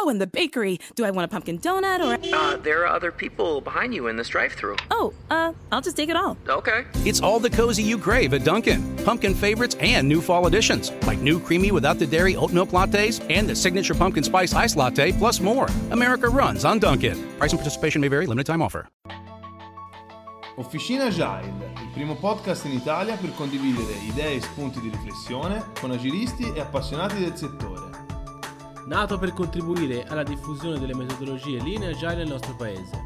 Oh, and the bakery. Do I want a pumpkin donut or a... Uh, there are other people behind you in this drive-through. Oh, uh, I'll just take it all. Okay. It's all the cozy you crave at Dunkin'. Pumpkin favorites and new fall additions, like new creamy without the dairy oat milk lattes and the signature pumpkin spice ice latte, plus more. America runs on Dunkin'. Price and participation may vary. Limited time offer. Officina Agile, il primo podcast in Italia per condividere idee e spunti di riflessione con agilisti e appassionati del settore. Nato per contribuire alla diffusione delle metodologie linee agile nel nostro paese.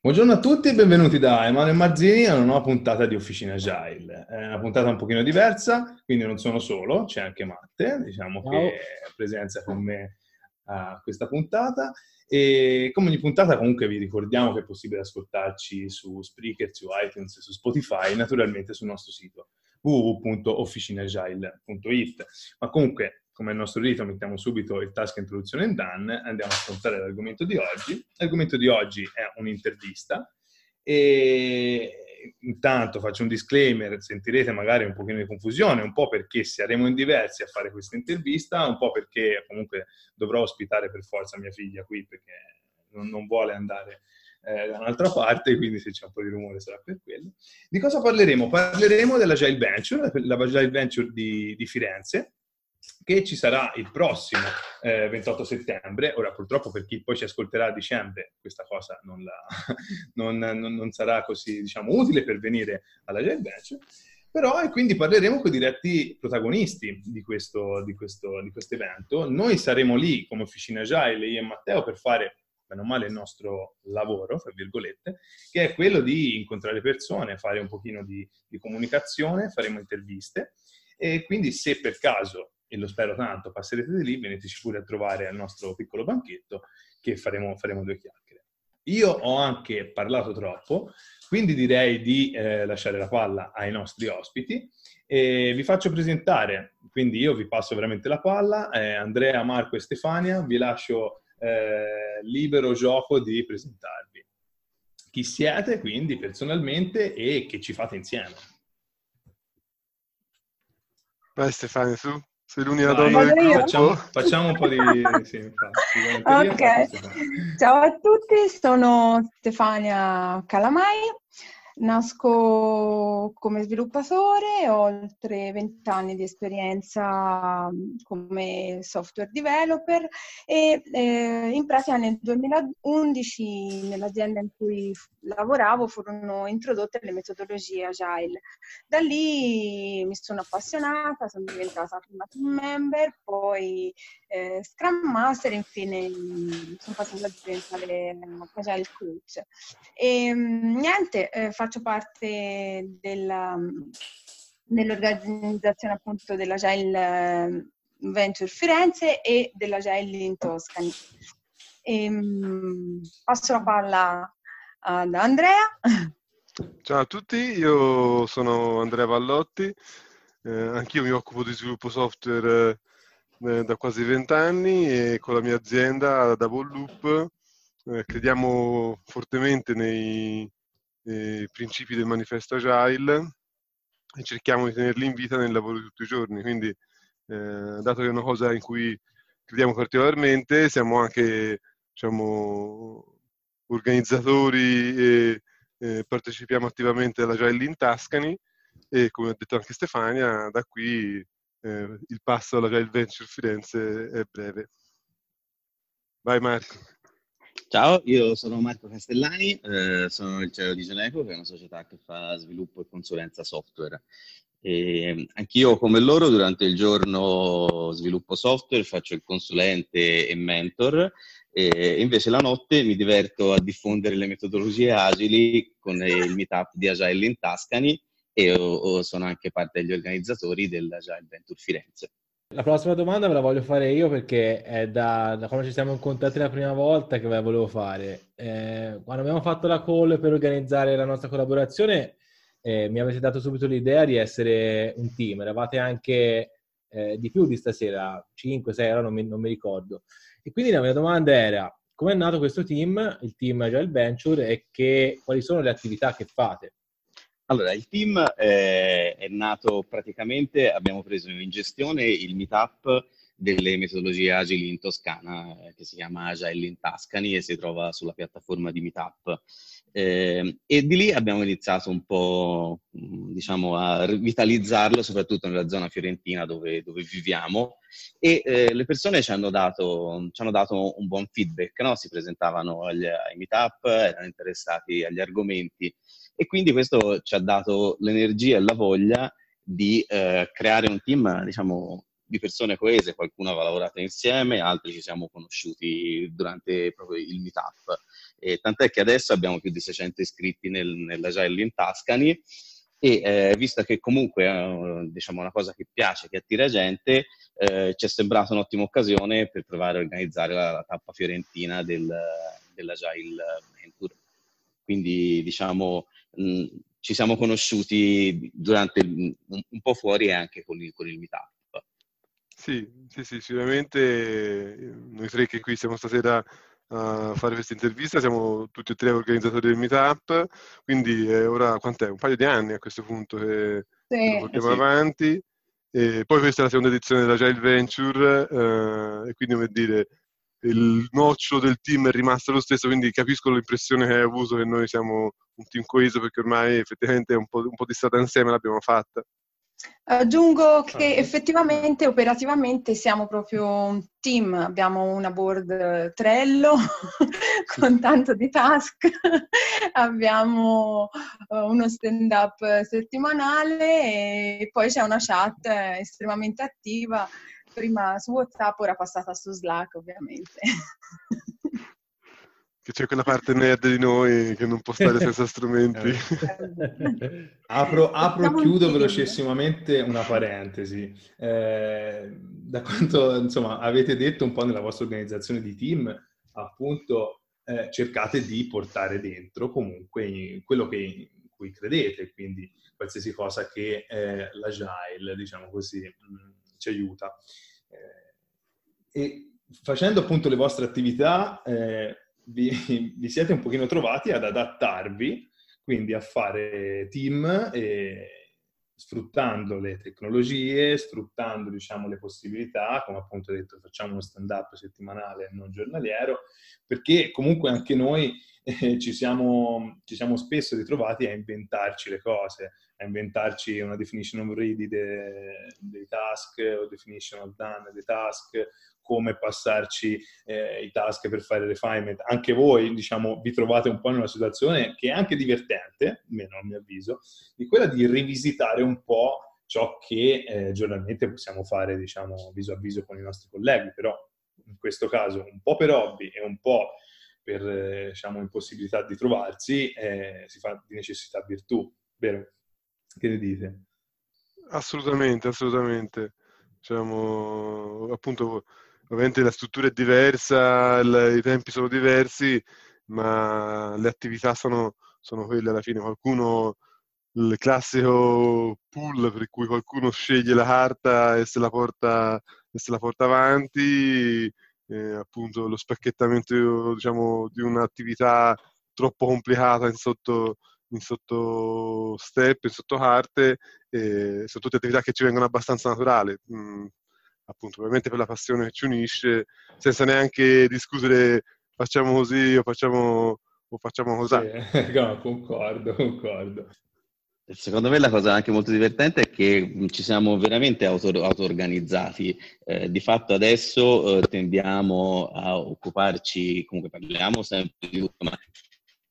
Buongiorno a tutti e benvenuti da Emanuele Marzini a una nuova puntata di Officina Agile. È una puntata un pochino diversa, quindi non sono solo, c'è anche Matte, diciamo Ciao. che è presenza con me a questa puntata. E come ogni puntata comunque vi ricordiamo che è possibile ascoltarci su Spreaker, su iTunes, su Spotify, naturalmente sul nostro sito www.officinagile.it. Ma comunque, come il nostro rito, mettiamo subito il task introduzione in done, andiamo a affrontare l'argomento di oggi. L'argomento di oggi è un'intervista e intanto faccio un disclaimer, sentirete magari un pochino di confusione, un po' perché saremo in diversi a fare questa intervista, un po' perché comunque dovrò ospitare per forza mia figlia qui perché non, non vuole andare eh, da un'altra parte, quindi se c'è un po' di rumore sarà per quello. Di cosa parleremo? Parleremo dell'Agile Venture, l'Agile Venture di, di Firenze, che ci sarà il prossimo eh, 28 settembre. Ora, purtroppo, per chi poi ci ascolterà a dicembre, questa cosa non, la- non- non- non sarà così, diciamo, utile per venire alla Agile Venture. Però, e quindi parleremo con i diretti protagonisti di questo, di questo, di evento. Noi saremo lì come Officina Agile, io e Matteo, per fare, bene o male, il nostro lavoro, tra virgolette, che è quello di incontrare persone, fare un pochino di, di comunicazione, faremo interviste. E quindi se per caso, e lo spero tanto, passerete di lì, veneteci pure a trovare al nostro piccolo banchetto che faremo, faremo due chiacchiere. Io ho anche parlato troppo, quindi direi di eh, lasciare la palla ai nostri ospiti e vi faccio presentare, quindi io vi passo veramente la palla, eh, Andrea, Marco e Stefania, vi lascio eh, libero gioco di presentarvi. Chi siete quindi personalmente e che ci fate insieme? Vai Stefania, su. Sei l'unica Vai, donna del. Facciamo, facciamo un po' di... Sì, infatti, Ok, ciao a tutti, sono Stefania Calamai, nasco come sviluppatore, ho oltre 20 anni di esperienza mm, come software developer e eh, in pratica nel 2011 nell'azienda in cui lavoravo furono introdotte le metodologie agile. Da lì mi sono appassionata, sono diventata prima team member, poi eh, Scrum Master e infine mh, sono passata a diventare Agile Coach. E mh, niente, eh, faccio parte della, mh, dell'organizzazione appunto dell'Agile eh, Venture Firenze e dell'Agile in Toscani. E, mh, passo la palla ad Andrea. Ciao a tutti, io sono Andrea Vallotti, eh, anch'io mi occupo di sviluppo software eh, da quasi vent'anni e con la mia azienda Double Loop eh, crediamo fortemente nei, nei principi del manifesto Agile e cerchiamo di tenerli in vita nel lavoro di tutti i giorni. Quindi, eh, dato che è una cosa in cui crediamo particolarmente, siamo anche diciamo, organizzatori e eh, partecipiamo attivamente all'Agile in Tuscany e come ha detto anche Stefania, da qui eh, il passo all'Agile Venture Firenze è breve. Vai Marco. Ciao, io sono Marco Castellani, eh, sono il CEO di Geneco, che è una società che fa sviluppo e consulenza software. E anch'io, come loro, durante il giorno sviluppo software, faccio il consulente e mentor, e invece la notte mi diverto a diffondere le metodologie agili con il meetup di Agile in Tuscany e o- o sono anche parte degli organizzatori dell'Agile Venture Firenze. La prossima domanda me la voglio fare io perché è da, da quando ci siamo incontrati la prima volta che ve la volevo fare. Eh, quando abbiamo fatto la call per organizzare la nostra collaborazione, eh, mi avete dato subito l'idea di essere un team. Eravate anche eh, di più di stasera, 5, 6, ora non mi, non mi ricordo. E quindi la mia domanda era, come è nato questo team, il team Agile Venture, e che, quali sono le attività che fate? Allora, il team è, è nato praticamente, abbiamo preso in gestione il meetup delle metodologie agili in Toscana, eh, che si chiama Agile in Tascani e si trova sulla piattaforma di Meetup. Eh, e di lì abbiamo iniziato un po' mm, diciamo, a rivitalizzarlo, soprattutto nella zona fiorentina dove, dove viviamo. E eh, le persone ci hanno dato, ci hanno dato un buon feedback, no? si presentavano agli, ai meetup, erano interessati agli argomenti. E quindi questo ci ha dato l'energia e la voglia di eh, creare un team, diciamo, di persone coese, qualcuno aveva lavorato insieme, altri ci siamo conosciuti durante proprio il meetup. E tant'è che adesso abbiamo più di 600 iscritti nel, nell'Agile in Tascani e eh, visto che comunque è eh, diciamo, una cosa che piace, che attira gente, eh, ci è sembrata un'ottima occasione per provare a organizzare la, la tappa fiorentina del, dell'Agile Venture. Quindi diciamo mh, ci siamo conosciuti durante un, un po' fuori e anche con il, con il meetup. Sì, sì, sì, sicuramente eh, noi tre che qui siamo stasera a fare questa intervista, siamo tutti e tre organizzatori del Meetup, quindi è ora, quant'è? Un paio di anni a questo punto che, sì, lo portiamo sì. avanti. E poi questa è la seconda edizione della Giant Venture eh, e quindi come dire il nocciolo del team è rimasto lo stesso, quindi capisco l'impressione che hai avuto che noi siamo un team coeso perché ormai effettivamente un po', un po' di strada insieme l'abbiamo fatta. Aggiungo che ah, effettivamente operativamente siamo proprio un team, abbiamo una board Trello con tanto di task, abbiamo eh, uno stand up settimanale e poi c'è una chat estremamente attiva, prima su WhatsApp, ora passata su Slack ovviamente. che c'è quella parte nerd di noi che non può stare senza strumenti. Eh. apro, apro e chiudo velocissimamente una parentesi. Eh, da quanto insomma, avete detto un po' nella vostra organizzazione di team, appunto eh, cercate di portare dentro comunque quello che, in cui credete, quindi qualsiasi cosa che eh, l'agile, diciamo così, mh, mm, ci aiuta. Eh, e facendo appunto le vostre attività, eh, vi, vi, siete un pochino trovati ad adattarvi, quindi a fare team e sfruttando le tecnologie, sfruttando diciamo, le possibilità, come appunto detto facciamo uno stand-up settimanale non giornaliero, perché comunque anche noi eh, ci, siamo, ci, siamo, spesso ritrovati a inventarci le cose, a inventarci una definition of ready dei task o definition of done dei task come passarci eh, i task per fare refinement. Anche voi, diciamo, vi trovate un po' in una situazione che è anche divertente, meno a mio avviso, di quella di rivisitare un po' ciò che eh, giornalmente possiamo fare, diciamo, viso a viso con i nostri colleghi, però in questo caso un po' per hobby e un po' per, eh, diciamo, impossibilità di trovarsi, eh, si fa di necessità virtù, vero? Che ne dite? Assolutamente, assolutamente. Diciamo, appunto, ovviamente la struttura è diversa, i tempi sono diversi, ma le attività sono, sono quelle alla fine. Qualcuno, il classico pool per cui qualcuno sceglie la carta e se la porta, se la porta avanti, eh, appunto lo spacchettamento diciamo, di un'attività troppo complicata in sotto, in sotto step, in sotto carte, eh, sono tutte attività che ci vengono abbastanza naturali. Mm, appunto, ovviamente per la passione che ci unisce, senza neanche discutere facciamo così o facciamo, o facciamo così. Sì, no, concordo, concordo. Secondo me la cosa anche molto divertente è che ci siamo veramente auto, auto-organizzati. Eh, di fatto adesso eh, tendiamo a occuparci, comunque parliamo sempre di tutto, ma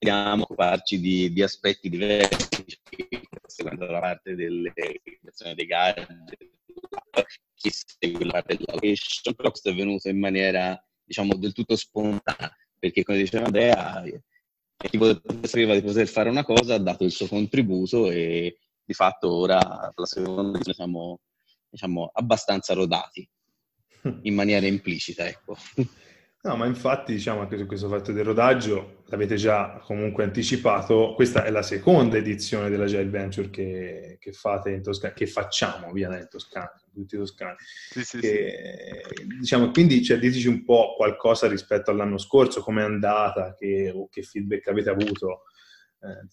a occuparci di, di aspetti diversi, seguendo la parte delle creazione dei gadget, chi segue la parte della location, però questo è venuto in maniera, diciamo, del tutto spontanea, perché come diceva Andrea, chi sapeva di poter fare una cosa ha dato il suo contributo e di fatto ora la seconda siamo diciamo, abbastanza rodati in maniera implicita. Ecco. No, ma infatti diciamo anche su questo fatto del rodaggio l'avete già comunque anticipato, questa è la seconda edizione della Gel Venture che, che fate in Toscana, che facciamo via in Toscana, tutti toscani. Sì, sì, che, sì. Diciamo, quindi cioè, diteci un po' qualcosa rispetto all'anno scorso, com'è andata, che, o che feedback avete avuto. Eh,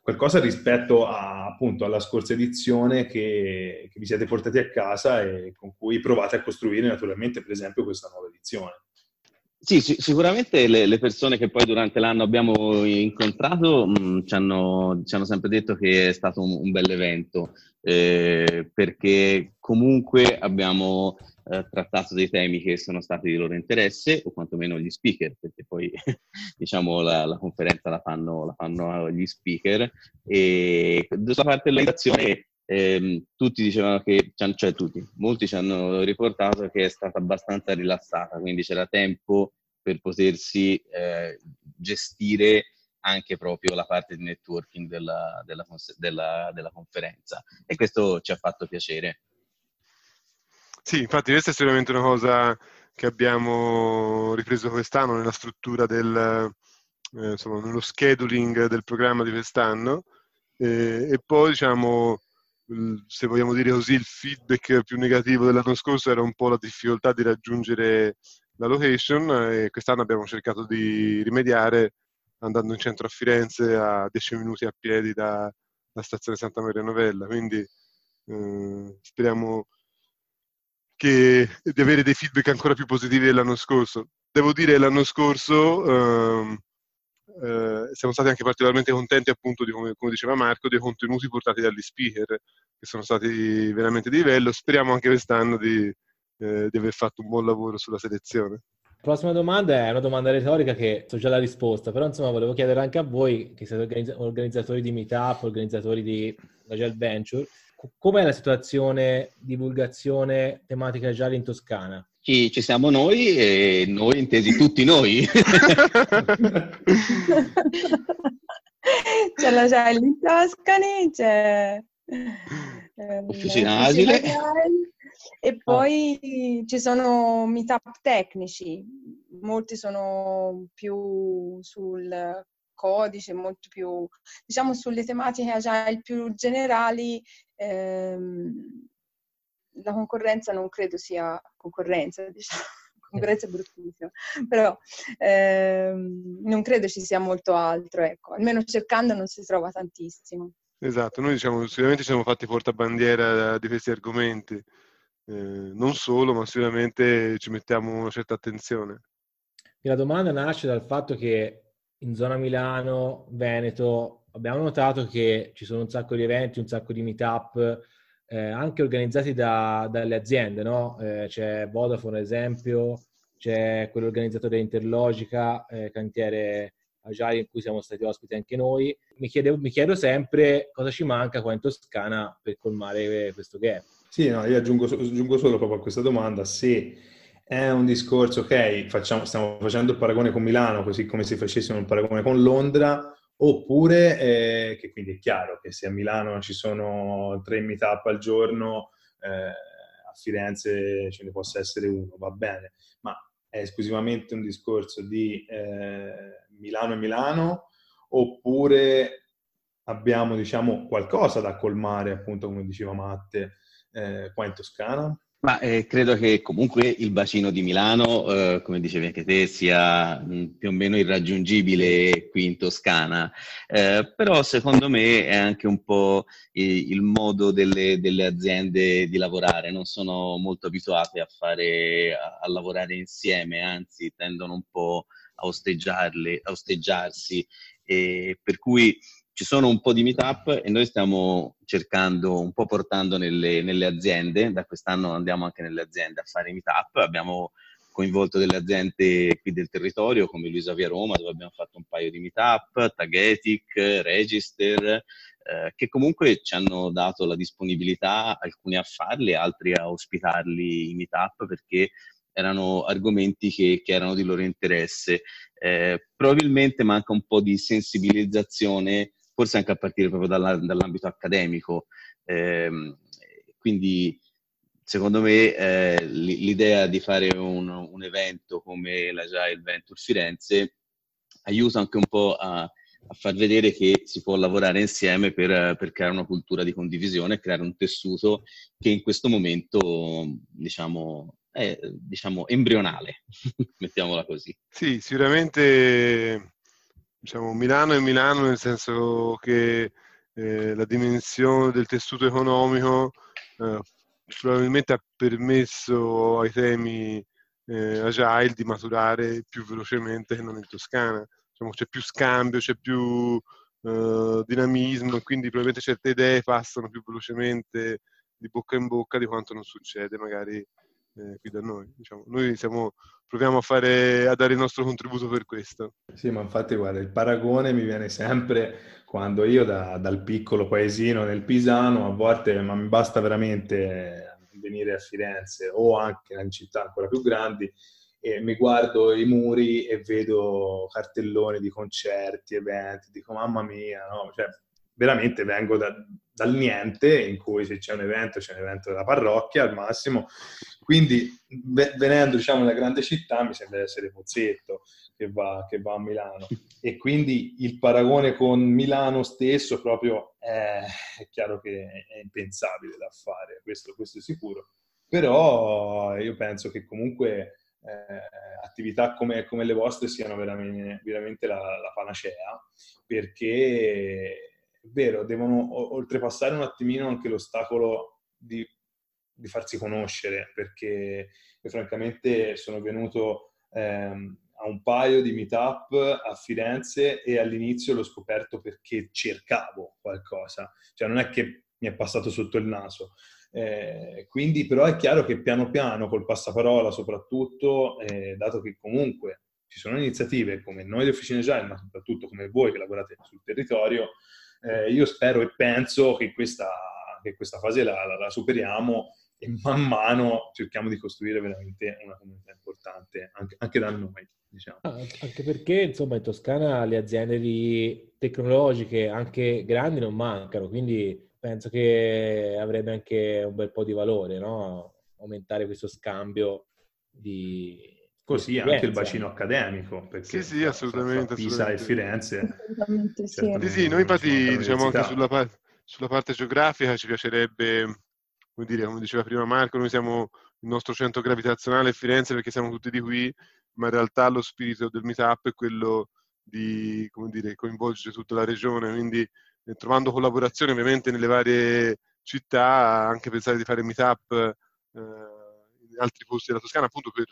qualcosa rispetto a, appunto alla scorsa edizione che, che vi siete portati a casa e con cui provate a costruire naturalmente per esempio questa nuova edizione. Sì, sicuramente le, le, persone che poi durante l'anno abbiamo incontrato mh, mm, ci, hanno, ci, hanno, sempre detto che è stato un, un bel evento, eh, perché comunque abbiamo eh, trattato dei temi che sono stati di loro interesse, o quantomeno gli speaker, perché poi diciamo la, la conferenza la fanno, la fanno, gli speaker. E sulla parte dell'educazione ehm, tutti dicevano che, cioè tutti, molti ci hanno riportato che è stata abbastanza rilassata, quindi c'era tempo per potersi eh, gestire anche proprio la parte di networking della, della, della, della, conferenza e questo ci ha fatto piacere. Sì, infatti questa è sicuramente una cosa che abbiamo ripreso quest'anno nella struttura del, eh, insomma, nello scheduling del programma di quest'anno eh, e poi diciamo se vogliamo dire così, il feedback più negativo dell'anno scorso era un po' la difficoltà di raggiungere la location e quest'anno abbiamo cercato di rimediare andando in centro a Firenze a 10 minuti a piedi dalla stazione Santa Maria Novella. Quindi eh, speriamo che, di avere dei feedback ancora più positivi dell'anno scorso. Devo dire l'anno scorso eh, eh, siamo stati anche particolarmente contenti, appunto, di, come, come, diceva Marco, dei contenuti portati dagli speaker, che sono stati veramente di livello. Speriamo anche quest'anno di, eh, di aver fatto un buon lavoro sulla selezione. La prossima domanda è una domanda retorica che so già la risposta, però insomma volevo chiedere anche a voi, che siete organizz- organizzatori di Meetup, organizzatori di Agile Venture, com'è la situazione divulgazione tematica Agile in Toscana? Ci, ci, siamo noi e noi intesi tutti noi. c'è la Gel in Toscani, c'è eh, Officina Agile. E ah. poi ci sono meetup tecnici, molti sono più sul codice, molto più, diciamo, sulle tematiche agile più generali. Ehm, la concorrenza non credo sia concorrenza, diciamo. concorrenza è bruttissima, però ehm, non credo ci sia molto altro, ecco, almeno cercando non si trova tantissimo. Esatto, noi diciamo sicuramente ci siamo fatti portabandiera di questi argomenti, eh, non solo, ma sicuramente ci mettiamo una certa attenzione. La domanda nasce dal fatto che in zona Milano, Veneto, abbiamo notato che ci sono un sacco di eventi, un sacco di meetup, eh, anche organizzati da, dalle aziende, no? Eh, c'è Vodafone, ad esempio, c'è quello organizzato da Interlogica, eh, cantiere Agile in cui siamo stati ospiti anche noi. Mi, chiedevo, mi, chiedo sempre cosa ci manca qua in Toscana per colmare questo gap. Sì, no, io aggiungo, aggiungo solo proprio a questa domanda se è un discorso, ok, facciamo, stiamo facendo il paragone con Milano, così come se facessimo il paragone con Londra, oppure eh, che quindi è chiaro che se a Milano ci sono tre meetup al giorno, eh, a Firenze ce ne possa essere uno, va bene, ma è esclusivamente un discorso di eh, Milano e Milano, oppure abbiamo diciamo qualcosa da colmare, appunto come diceva Matte, eh, qua in Toscana? Ma eh, credo che comunque il bacino di Milano, eh, come dicevi anche te, sia mm, più o meno irraggiungibile qui in Toscana, eh, però secondo me è anche un po' il, il modo delle, delle, aziende di lavorare, non sono molto abituate a, fare, a, a lavorare insieme, anzi tendono un po' a, a osteggiarsi, per cui ci sono un po' di meetup e noi stiamo cercando, un po' portando nelle, nelle, aziende, da quest'anno andiamo anche nelle aziende a fare meetup, abbiamo coinvolto delle aziende qui del territorio come Luisa Via Roma dove abbiamo fatto un paio di meetup, Tagetic, Register, eh, che comunque ci hanno dato la disponibilità, alcuni a farli, altri a ospitarli in meetup perché erano argomenti che, che erano di loro interesse. Eh, probabilmente manca un po' di sensibilizzazione forse anche a partire proprio dalla, dall'ambito accademico. Eh, quindi secondo me eh, l'idea di fare un, evento come l'Agile Venture Firenze aiuta anche un po' a, far vedere che si può lavorare insieme per, per, creare una cultura di condivisione creare un tessuto che in questo momento, diciamo, è diciamo, embrionale, mettiamola così. Sì, sicuramente diciamo, Milano è Milano nel senso che eh, la dimensione del tessuto economico eh, probabilmente ha permesso ai temi eh, agile di maturare più velocemente che non in Toscana. Diciamo, c'è più scambio, c'è più eh, dinamismo e quindi probabilmente certe idee passano più velocemente di bocca in bocca di quanto non succede magari eh, qui da noi. Diciamo. Noi siamo, proviamo a, fare, a dare il nostro contributo per questo. Sì, ma infatti guarda, il paragone mi viene sempre quando io da, dal piccolo paesino nel Pisano, a volte ma mi basta veramente venire a Firenze o anche in città ancora più grandi, e mi guardo i muri e vedo cartelloni di concerti, eventi, dico mamma mia, no? Cioè, veramente vengo da, dal niente, in cui se c'è un evento, c'è un evento della parrocchia al massimo, quindi venendo diciamo nella grande città mi sembra essere Pozzetto che va, che va a Milano. E quindi il paragone con Milano stesso proprio è, è chiaro che è impensabile da fare, questo, questo è sicuro, però io penso che comunque eh, attività come, come, le vostre siano veramente, veramente la, la, panacea, perché è vero, devono oltrepassare un attimino anche l'ostacolo di, di farsi conoscere, perché io francamente sono venuto ehm, a un paio di meetup a Firenze e all'inizio l'ho scoperto perché cercavo qualcosa, cioè non è che mi è passato sotto il naso, eh, quindi però è chiaro che piano piano, col passaparola soprattutto, eh, dato che comunque ci sono iniziative come noi di Officine Agile, ma soprattutto come voi che lavorate sul territorio, eh, io spero e penso che questa, che questa fase la, la, la, superiamo e man mano cerchiamo di costruire veramente una comunità importante anche, anche da noi. Diciamo. Ah, anche perché insomma in Toscana le aziende di tecnologiche anche grandi non mancano, quindi penso che avrebbe anche un bel po' di valore, no? Aumentare questo scambio di... Così anche il bacino accademico. Perché, sì, sì, assolutamente. Pisa assolutamente. e Firenze. Sì. sì, sì, noi infatti diciamo anche sulla, par- sulla, parte geografica ci piacerebbe, come, dire, come diceva prima Marco, noi siamo il nostro centro gravitazionale è Firenze perché siamo tutti di qui, ma in realtà lo spirito del meetup è quello di dire, coinvolgere tutta la regione, quindi eh, trovando collaborazioni ovviamente nelle varie città, anche pensare di fare meetup eh, in altri posti della Toscana, appunto per,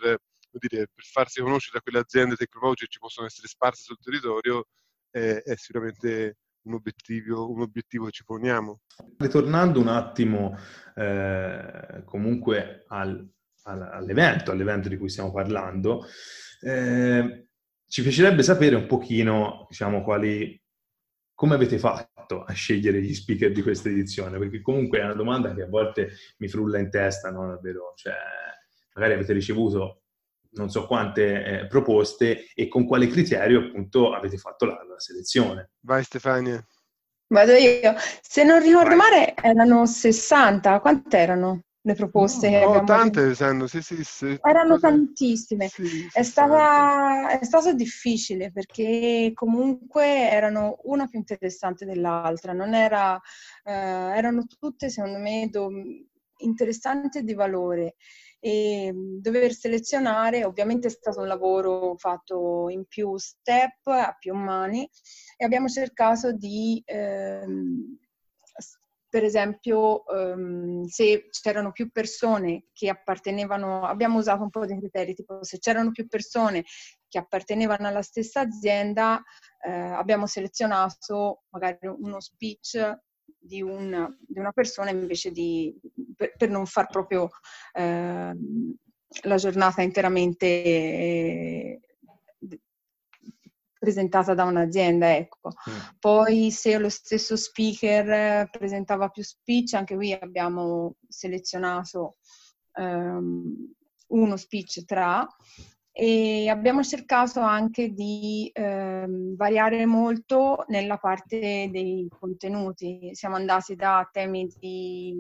dire, per, farsi conoscere da quelle aziende tecnologiche che ci possono essere sparse sul territorio, è, è sicuramente un obiettivo, un obiettivo, ci poniamo. Ritornando un attimo eh, comunque al, al, all'evento, all'evento di cui stiamo parlando, eh, ci piacerebbe sapere un pochino, diciamo, quali come avete fatto a scegliere gli speaker di questa edizione? Perché comunque è una domanda che a volte mi frulla in testa, no? Davvero, cioè, magari avete ricevuto non so quante eh, proposte e con quale criterio appunto avete fatto la, la selezione. Vai Stefania. Vado io. Se non ricordo Vai. male erano 60, quante erano? le proposte no, abbiamo tante sanno, sì, sì, sì, erano tantissime è, stata, è, stato difficile perché comunque erano una più interessante dell'altra non era, eh, erano tutte secondo me do, interessanti e di valore e dover selezionare ovviamente è stato un lavoro fatto in più step a più mani e abbiamo cercato di ehm, per esempio um, se c'erano più persone che appartenevano, abbiamo usato un po' di criteri, tipo se c'erano più persone che appartenevano alla stessa azienda, eh, abbiamo selezionato magari uno speech di una, di una persona invece di, per, per non far proprio eh, la giornata interamente eh, presentata da un'azienda, ecco. Mm. Poi se lo stesso speaker presentava più speech, anche qui abbiamo selezionato um, uno speech tra e abbiamo cercato anche di ehm, variare molto nella parte dei contenuti. Siamo andati da temi di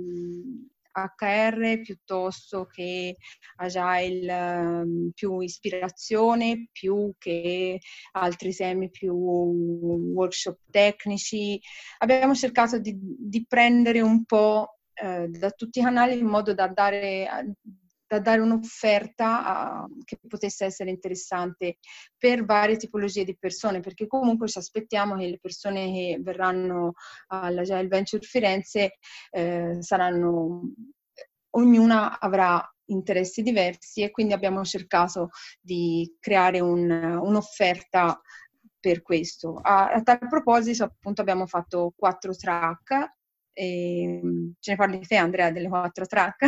HR piuttosto che agile ehm, più ispirazione, più che altri temi più workshop tecnici. Abbiamo cercato di, di prendere un po' eh, da tutti i canali in modo da dare da dare un'offerta a, che potesse essere interessante per varie tipologie di persone, perché comunque ci aspettiamo che le persone che verranno alla Agile Venture Firenze eh, saranno, ognuna avrà interessi diversi e quindi abbiamo cercato di creare un, un'offerta per questo. A, a, tal proposito, appunto, abbiamo fatto quattro track. E, ce ne parli te, Andrea, delle quattro track?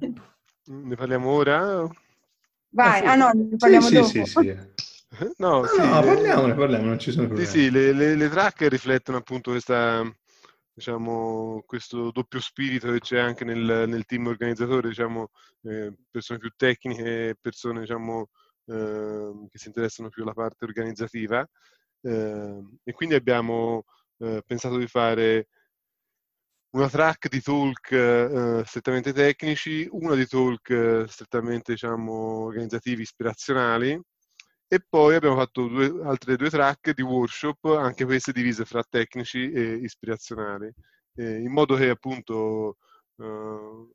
Ne parliamo ora? Vai, ah, sì. ah no, ne parliamo sì, dopo. Sì, sì, sì. No, sì, no, le... parliamone, parliamo, non ci sono problemi. Sì, sì, le, le, le track riflettono appunto questa, diciamo, questo doppio spirito che c'è anche nel, nel team organizzatore, diciamo, eh, persone più tecniche, persone diciamo, eh, che si interessano più alla parte organizzativa. Eh, e quindi abbiamo eh, pensato di fare una track di talk eh, strettamente tecnici, una di talk eh, strettamente diciamo, organizzativi, ispirazionali e poi abbiamo fatto due, altre due track di workshop, anche queste divise fra tecnici e ispirazionali, eh, in modo che appunto eh,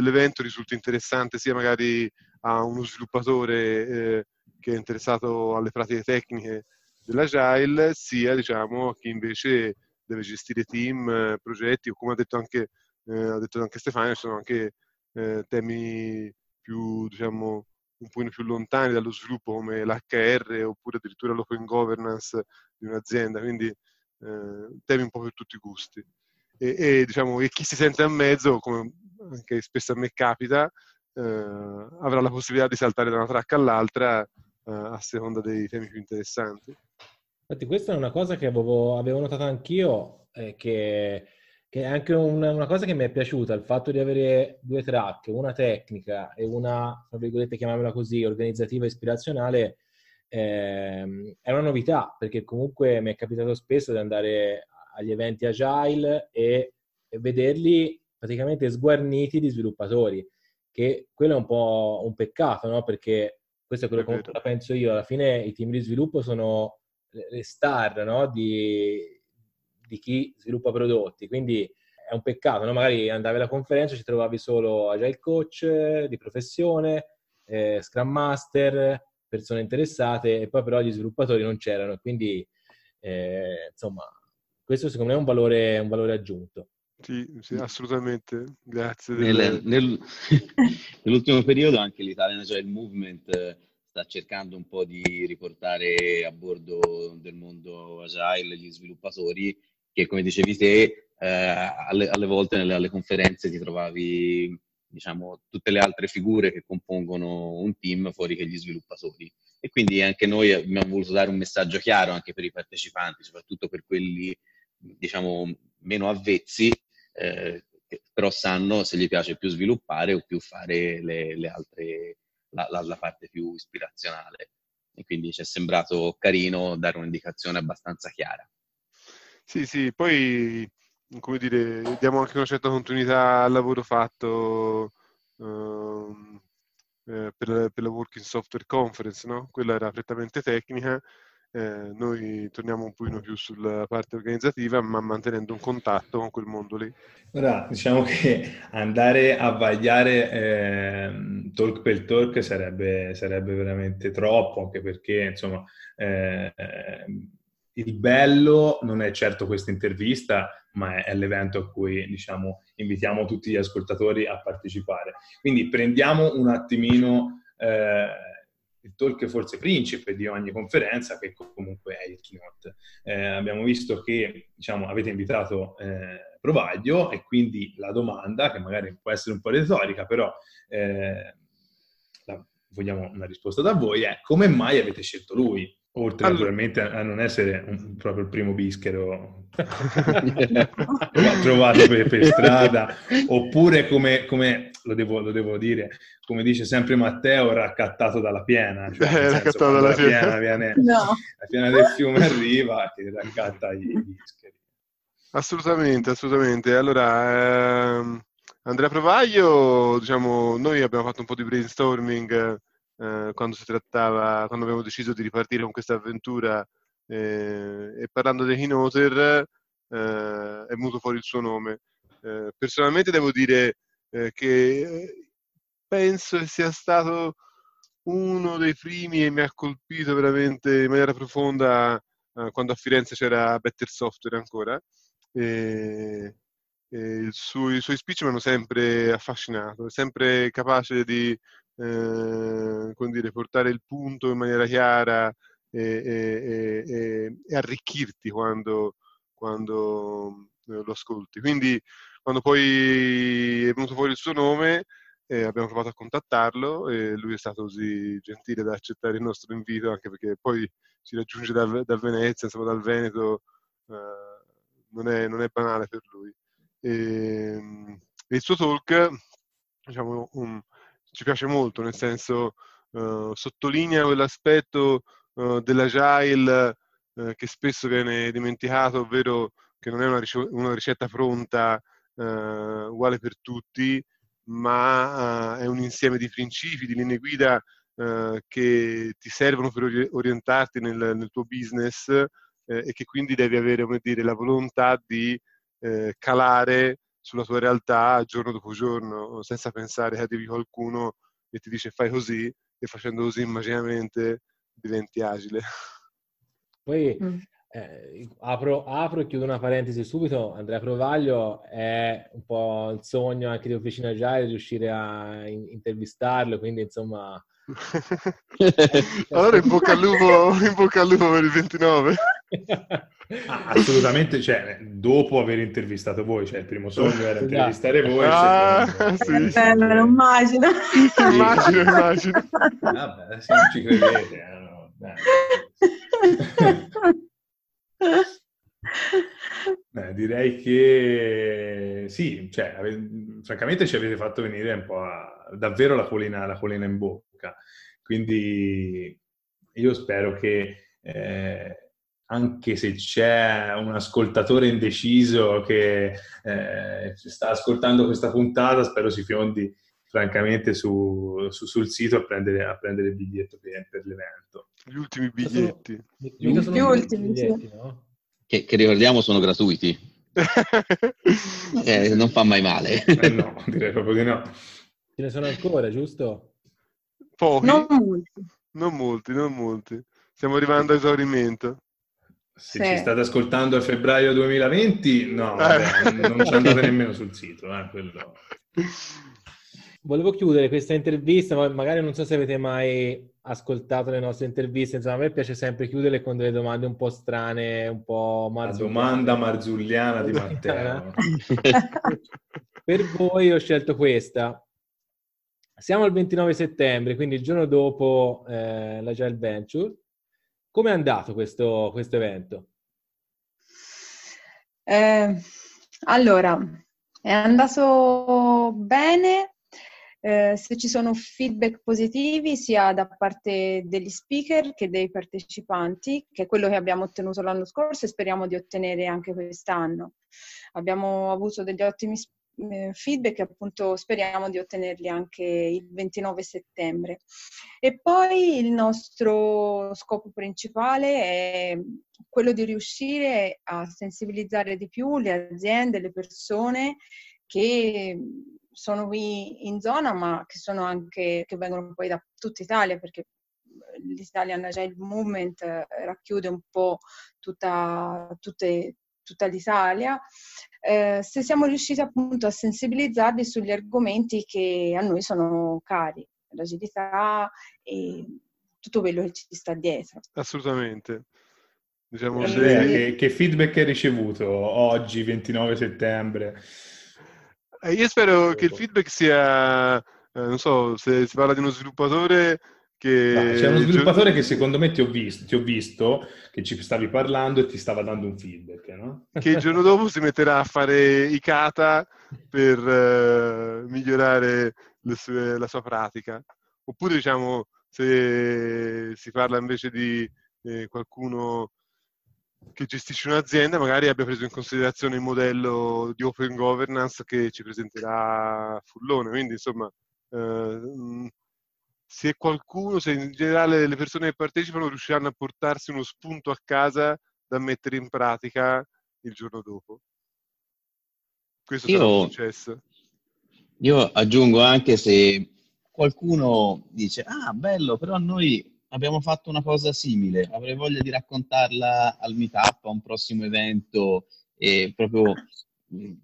l'evento risulti interessante sia magari a uno sviluppatore eh, che è interessato alle pratiche tecniche dell'agile, sia diciamo a chi invece deve gestire team, eh, progetti o come ha detto anche, eh, ha detto anche Stefano, ci sono anche eh, temi più, diciamo, un po' più lontani dallo sviluppo come l'HR oppure addirittura l'open governance di un'azienda, quindi eh, temi un po' per tutti i gusti. E, e, diciamo, e chi si sente a mezzo, come anche spesso a me capita, eh, avrà la possibilità di saltare da una track all'altra eh, a seconda dei temi più interessanti. Infatti questa è una cosa che avevo, avevo notato anch'io, eh, che, che, è anche una, una, cosa che mi è piaciuta, il fatto di avere due track, una tecnica e una, tra virgolette, chiamiamola così, organizzativa e ispirazionale, eh, è una novità, perché comunque mi è capitato spesso di andare agli eventi agile e, e vederli praticamente sguarniti di sviluppatori, che quello è un po' un peccato, no? Perché questo è quello che penso io, alla fine i team di sviluppo sono le star no? di, di, chi sviluppa prodotti. Quindi è un peccato, no? magari andavi alla conferenza ci trovavi solo agile coach di professione, eh, scrum master, persone interessate e poi però gli sviluppatori non c'erano. Quindi eh, insomma, questo secondo me è un valore, un valore aggiunto. Sì, sì, assolutamente, grazie. Nel, nel, nell'ultimo periodo anche l'Italian Agile Movement sta cercando un po' di riportare a bordo del mondo agile gli sviluppatori che, come dicevi te, eh, alle, alle, volte nelle alle conferenze ti trovavi diciamo, tutte le altre figure che compongono un team fuori che gli sviluppatori. E quindi anche noi abbiamo voluto dare un messaggio chiaro anche per i partecipanti, soprattutto per quelli diciamo, meno avvezzi, eh, però sanno se gli piace più sviluppare o più fare le, le altre la, la, la parte più ispirazionale. E quindi ci è sembrato carino dare un'indicazione abbastanza chiara. Sì, sì, poi come dire, diamo anche una certa continuità al lavoro fatto uh, eh, per, per, la Working Software Conference, no? Quella era prettamente tecnica, eh, noi torniamo un pochino più sulla parte organizzativa, ma mantenendo un contatto con quel mondo lì. Ora, diciamo che andare a vagliare eh, talk per talk sarebbe, sarebbe, veramente troppo, anche perché, insomma, eh, il bello non è certo questa intervista, ma è l'evento a cui, diciamo, invitiamo tutti gli ascoltatori a partecipare. Quindi prendiamo un attimino... Eh, il talk forse principe di ogni conferenza, che comunque è il keynote. Eh, abbiamo visto che diciamo, avete invitato eh, Provaglio e quindi la domanda, che magari può essere un po' retorica, però eh, la, vogliamo una risposta da voi, è come mai avete scelto lui? Oltre allora. naturalmente a non essere un, proprio il primo bischero trovato per, per, strada, oppure come, come lo, devo, lo, devo, dire, come dice sempre Matteo, raccattato dalla piena. Cioè, eh, raccattato dalla piena. piena viene, no. La piena del fiume arriva e raccatta i, i bischeri. Assolutamente, assolutamente. Allora, ehm, Andrea Provaglio, diciamo, noi abbiamo fatto un po' di brainstorming eh, quando si trattava, quando abbiamo deciso di ripartire con questa avventura eh, e parlando dei Keynoter eh, è venuto fuori il suo nome. Eh, personalmente devo dire eh, che penso sia stato uno dei primi e mi ha colpito veramente in maniera profonda quando a Firenze c'era Better Software ancora. E, e suo, I suoi speech mi hanno sempre affascinato, sempre capace di eh, dire, portare il punto in maniera chiara e, e, e, e arricchirti quando, quando eh, lo ascolti. Quindi quando poi è venuto fuori il suo nome eh, abbiamo provato a contattarlo e lui è stato così gentile da accettare il nostro invito anche perché poi ci raggiunge da, da Venezia, insomma dal Veneto, eh, non, è, non, è, banale per lui. Ehm, e il suo talk, diciamo, um, ci piace molto, nel senso uh, sottolinea quell'aspetto uh, dell'agile uh, che spesso viene dimenticato, ovvero che non è una, ric- una ricetta pronta uguale per tutti, ma è un insieme di principi, di linee guida che ti servono per orientarti nel, nel tuo business e che quindi devi avere dire, la volontà di calare sulla tua realtà giorno dopo giorno, senza pensare che arrivi qualcuno e ti dice fai così e facendo così magicamente diventi agile. Poi mm. eh, apro, apro, e chiudo una parentesi subito. Andrea Provaglio è un po' il sogno anche di Officina Agile riuscire a in- intervistarlo, quindi insomma... allora in bocca al lupo, in bocca al lupo per il 29. Ah, assolutamente, cioè, dopo aver intervistato voi, cioè il primo sogno era intervistare voi. Ah, sì, sì. Eh, me lo immagino. immagino, immagino. Vabbè, se non ci credete, eh, no, Beh, direi che sì, cioè, ave- francamente ci avete fatto venire un po' a, davvero la colina, la colina in bocca. Quindi io spero che eh, anche se c'è un ascoltatore indeciso che eh, sta ascoltando questa puntata, spero si fiondi francamente su, su, sul sito a prendere, a prendere il biglietto per, per, l'evento. Gli ultimi biglietti. Gli, gli ultimi biglietti, no? che, che, ricordiamo sono gratuiti. eh, non fa mai male. Eh no, direi proprio di no. Ce ne sono ancora, giusto? Pochi. Non molti. Non molti, non molti. Stiamo arrivando a esaurimento. Se sì. ci state ascoltando a febbraio 2020, no, vabbè, non ci andate nemmeno sul sito. Eh, quello... Volevo chiudere questa intervista, ma magari non so se avete mai ascoltato le nostre interviste, insomma a me piace sempre chiudere con delle domande un po' strane, un po' marzulliane. La domanda marzulliana di Matteo. per voi ho scelto questa. Siamo al 29 settembre, quindi il giorno dopo eh, la Gel Venture. Come è andato questo, questo evento? Eh, allora, è andato bene. Eh, se ci sono feedback positivi sia da parte degli speaker che dei partecipanti, che è quello che abbiamo ottenuto l'anno scorso e speriamo di ottenere anche quest'anno. Abbiamo avuto degli ottimi eh, feedback e appunto speriamo di ottenerli anche il 29 settembre. E poi il nostro scopo principale è quello di riuscire a sensibilizzare di più le aziende, le persone che sono qui in zona, ma che sono anche che vengono poi da tutta Italia, perché l'Italian Agile Movement racchiude un po' tutta, tutte, tutta l'Italia, eh, se siamo riusciti appunto a sensibilizzarli sugli argomenti che a noi sono cari, l'agilità e tutto quello che ci sta dietro. Assolutamente. Diciamo, e... che, che, feedback hai ricevuto oggi, 29 settembre? Eh, io spero che il feedback sia, eh, non so, se si parla di uno sviluppatore che... No, c'è uno sviluppatore che secondo me ti ho, visto, ti ho, visto, che ci stavi parlando e ti stava dando un feedback, no? Che il giorno dopo si metterà a fare i kata per uh, migliorare sue, la sua pratica. Oppure, diciamo, se si parla invece di eh, qualcuno che gestisce un'azienda magari abbia preso in considerazione il modello di open governance che ci presenterà Fullone. Quindi, insomma, eh, se qualcuno, se in generale le persone che partecipano riusciranno a portarsi uno spunto a casa da mettere in pratica il giorno dopo. Questo io, successo. Io aggiungo anche se qualcuno dice, ah bello, però noi abbiamo fatto una cosa simile, avrei voglia di raccontarla al meetup, a un prossimo evento e proprio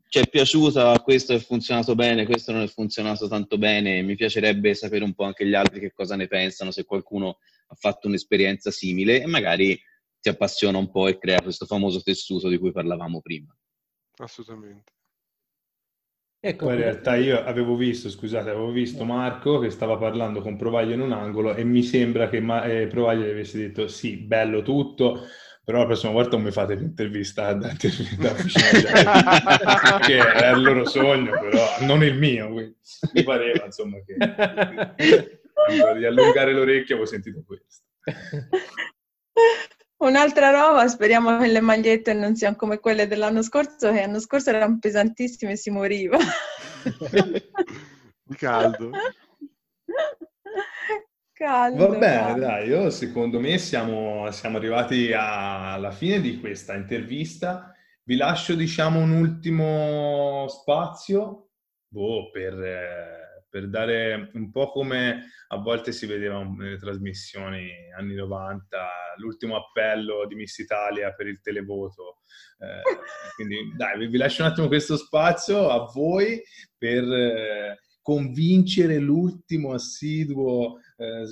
ci è piaciuta, questo è funzionato bene, questo non è funzionato tanto bene, mi piacerebbe sapere un po' anche gli altri che cosa ne pensano, se qualcuno ha fatto un'esperienza simile e magari si appassiona un po' e crea questo famoso tessuto di cui parlavamo prima. Assolutamente. Ecco, in realtà io avevo visto, scusate, avevo visto Marco che stava parlando con Provaglio in un angolo e mi sembra che Ma- eh, Provaglio gli avesse detto sì, bello tutto, però la prossima volta non mi fate l'intervista da, da vicino che è il loro sogno, però non il mio, quindi mi pareva insomma che di allungare l'orecchio avevo sentito questo. Un'altra roba, speriamo che le magliette non siano come quelle dell'anno scorso, che l'anno scorso erano pesantissime e si moriva. Di caldo. Caldo. Va bene, dai, io secondo me siamo, siamo arrivati alla fine di questa intervista. Vi lascio, diciamo, un ultimo spazio boh, per... Per dare un po' come a volte si vedeva nelle trasmissioni anni 90, l'ultimo appello di Miss Italia per il televoto. Eh, quindi dai, vi, vi, lascio un attimo questo spazio a voi per eh, convincere l'ultimo assiduo eh,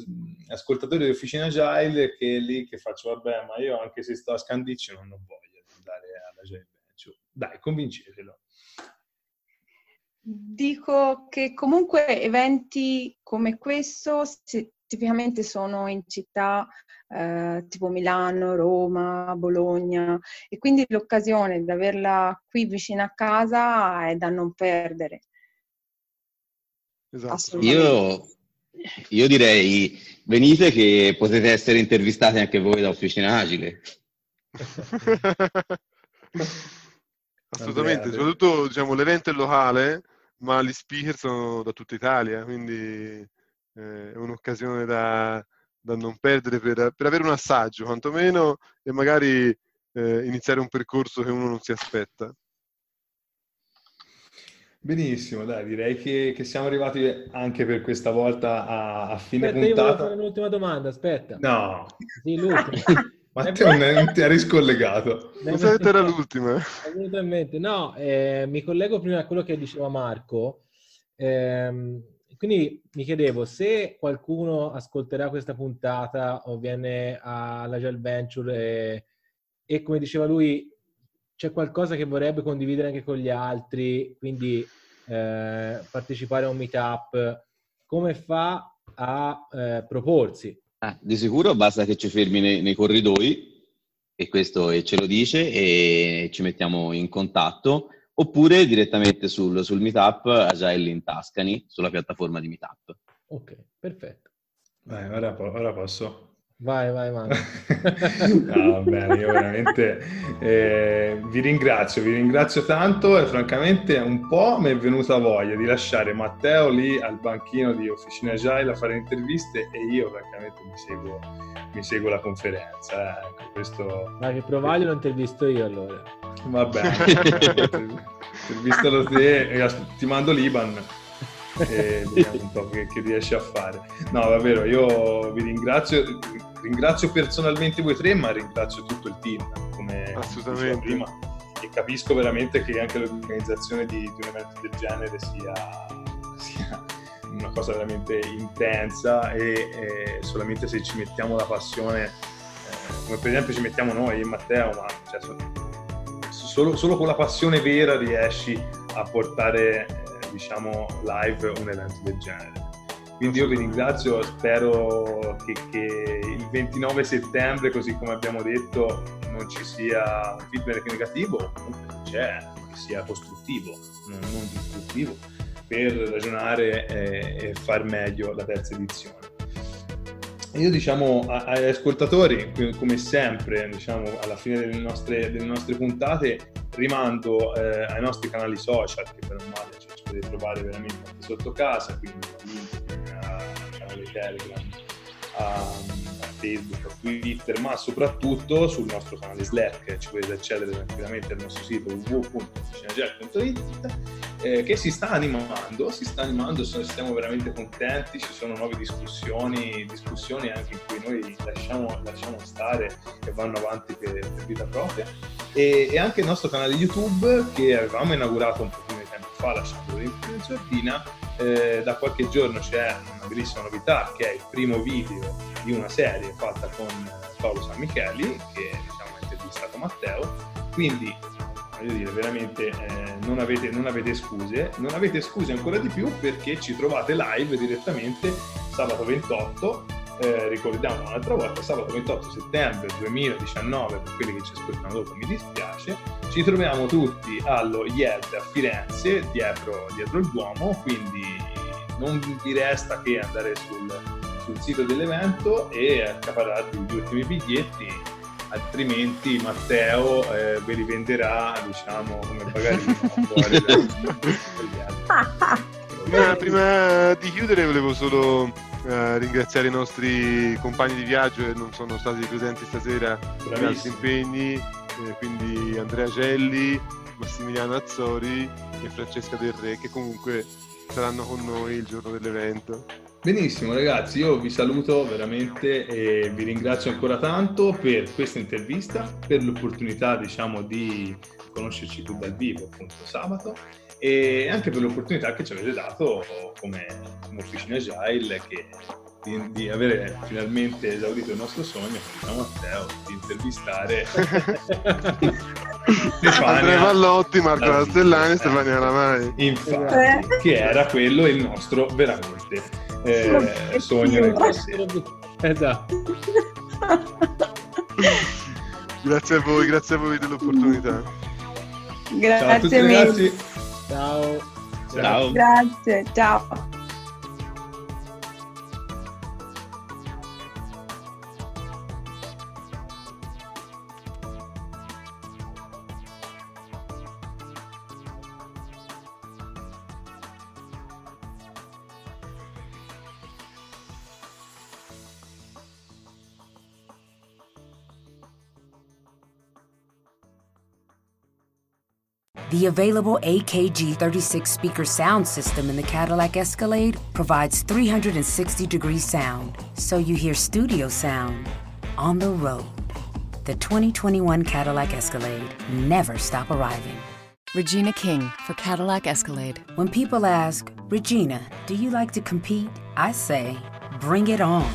ascoltatore di Officina Agile che è lì che faccio, vabbè, ma io anche se sto a Scandiccio non ho voglia di andare all'Agile Bench. Dai, convincetelo. Dico che comunque eventi come questo tipicamente sono in città eh, tipo Milano, Roma, Bologna e quindi l'occasione di averla qui vicino a casa è da non perdere. Esatto. Io, io direi venite che potete essere intervistati anche voi da Officina Agile. Assolutamente, soprattutto diciamo, l'evento è locale ma gli speaker sono da tutta Italia, quindi eh, è un'occasione da, da non perdere per, per, avere un assaggio, quantomeno, e magari eh, iniziare un percorso che uno non si aspetta. Benissimo, dai, direi che, che, siamo arrivati anche per questa volta a, a fine aspetta, puntata. Io fare un'ultima domanda, aspetta. No. Sì, l'ultima. Matteo non ti ha riscollegato. Non sai era l'ultima. Assolutamente. No, eh, mi collego prima a quello che diceva Marco. Eh, quindi mi chiedevo se qualcuno ascolterà questa puntata o viene alla Gel Venture e, e, come diceva lui c'è qualcosa che vorrebbe condividere anche con gli altri, quindi eh, partecipare a un meetup, come fa a eh, proporsi? Ah, di sicuro basta che ci fermi nei, nei corridoi e questo e ce lo dice e ci mettiamo in contatto oppure direttamente sul, sul Meetup Agile in Tascani sulla piattaforma di Meetup. Ok, perfetto. Vai, ora, ora posso. Vai, vai, vai. no, bene, io veramente eh, vi ringrazio, vi ringrazio tanto e francamente un po' mi è venuta voglia di lasciare Matteo lì al banchino di Officina Agile a fare interviste e io francamente mi seguo, mi seguo la conferenza. Eh. Ecco, questo... Ma che provaglio non ti ho visto io allora. Va bene, intervistalo te e ti mando l'Iban e vediamo un po' che, che riesci a fare. No, davvero, io vi ringrazio, ringrazio personalmente voi tre, ma ringrazio tutto il team, come Assolutamente. prima, e capisco veramente che anche l'organizzazione di, di un evento del genere sia, sia una cosa veramente intensa e, e, solamente se ci mettiamo la passione, eh, come per esempio ci mettiamo noi, e Matteo, ma cioè, solo, solo, con la passione vera riesci a portare diciamo live un evento del genere. Quindi io vi ringrazio, spero che, che, il 29 settembre, così come abbiamo detto, non ci sia un feedback negativo, comunque c'è, che sia costruttivo, non, non distruttivo, per ragionare e, e far meglio la terza edizione. io diciamo agli ascoltatori, come sempre, diciamo alla fine delle nostre, delle nostre puntate, rimando eh, ai nostri canali social, che per un male potete trovare veramente anche sotto casa, quindi al canale Telegram, a, Facebook, a Twitter, ma soprattutto sul nostro canale Slack, ci potete accedere tranquillamente al nostro sito www.cinegel.it eh, che si sta animando, si sta animando, siamo veramente contenti, ci sono nuove discussioni, discussioni anche in cui noi lasciamo, lasciamo stare e vanno avanti per, per vita propria. E, e, anche il nostro canale YouTube che avevamo inaugurato un pochino di fa lasciando in sordina eh, da qualche giorno c'è una bellissima novità che è il primo video di una serie fatta con Paolo San Micheli che diciamo, ha intervistato Matteo. Quindi voglio dire veramente eh, non, avete, non avete scuse. Non avete scuse ancora di più perché ci trovate live direttamente sabato 28 eh, ricordiamo un'altra volta, sabato 28 settembre 2019, per quelli che ci ascoltano dopo mi dispiace, ci troviamo tutti allo IELT a Firenze, dietro, dietro il Duomo, quindi non vi resta che andare sul, sul sito dell'evento e accaparrarvi gli ultimi biglietti, altrimenti Matteo eh, ve li venderà, diciamo, come pagarino fuori prima, prima di chiudere volevo solo eh, ringraziare i nostri compagni di viaggio che non sono stati presenti stasera per altri impegni, eh, quindi Andrea Gelli, Massimiliano Azzori e Francesca Del Re che comunque saranno con noi il giorno dell'evento. Benissimo ragazzi, io vi saluto veramente e vi ringrazio ancora tanto per questa intervista, per l'opportunità diciamo di conoscerci più dal vivo appunto sabato e anche per l'opportunità che ci avete dato come, come Officina Agile che, di, di, avere finalmente esaurito il nostro sogno, come Matteo, di intervistare Andrea Vallotti, Marco Castellani e Stefania Lamai. Infatti, eh. che era quello il nostro veramente eh, sogno nel passato. Esatto. grazie a voi, grazie a voi dell'opportunità. Grazie mille. Ragazzi. Ciao. Ciao. Grazie, ciao. The available AKG 36 speaker sound system in the Cadillac Escalade provides 360 degree sound, so you hear studio sound on the road. The 2021 Cadillac Escalade never stop arriving. Regina King for Cadillac Escalade. When people ask, Regina, do you like to compete? I say, bring it on.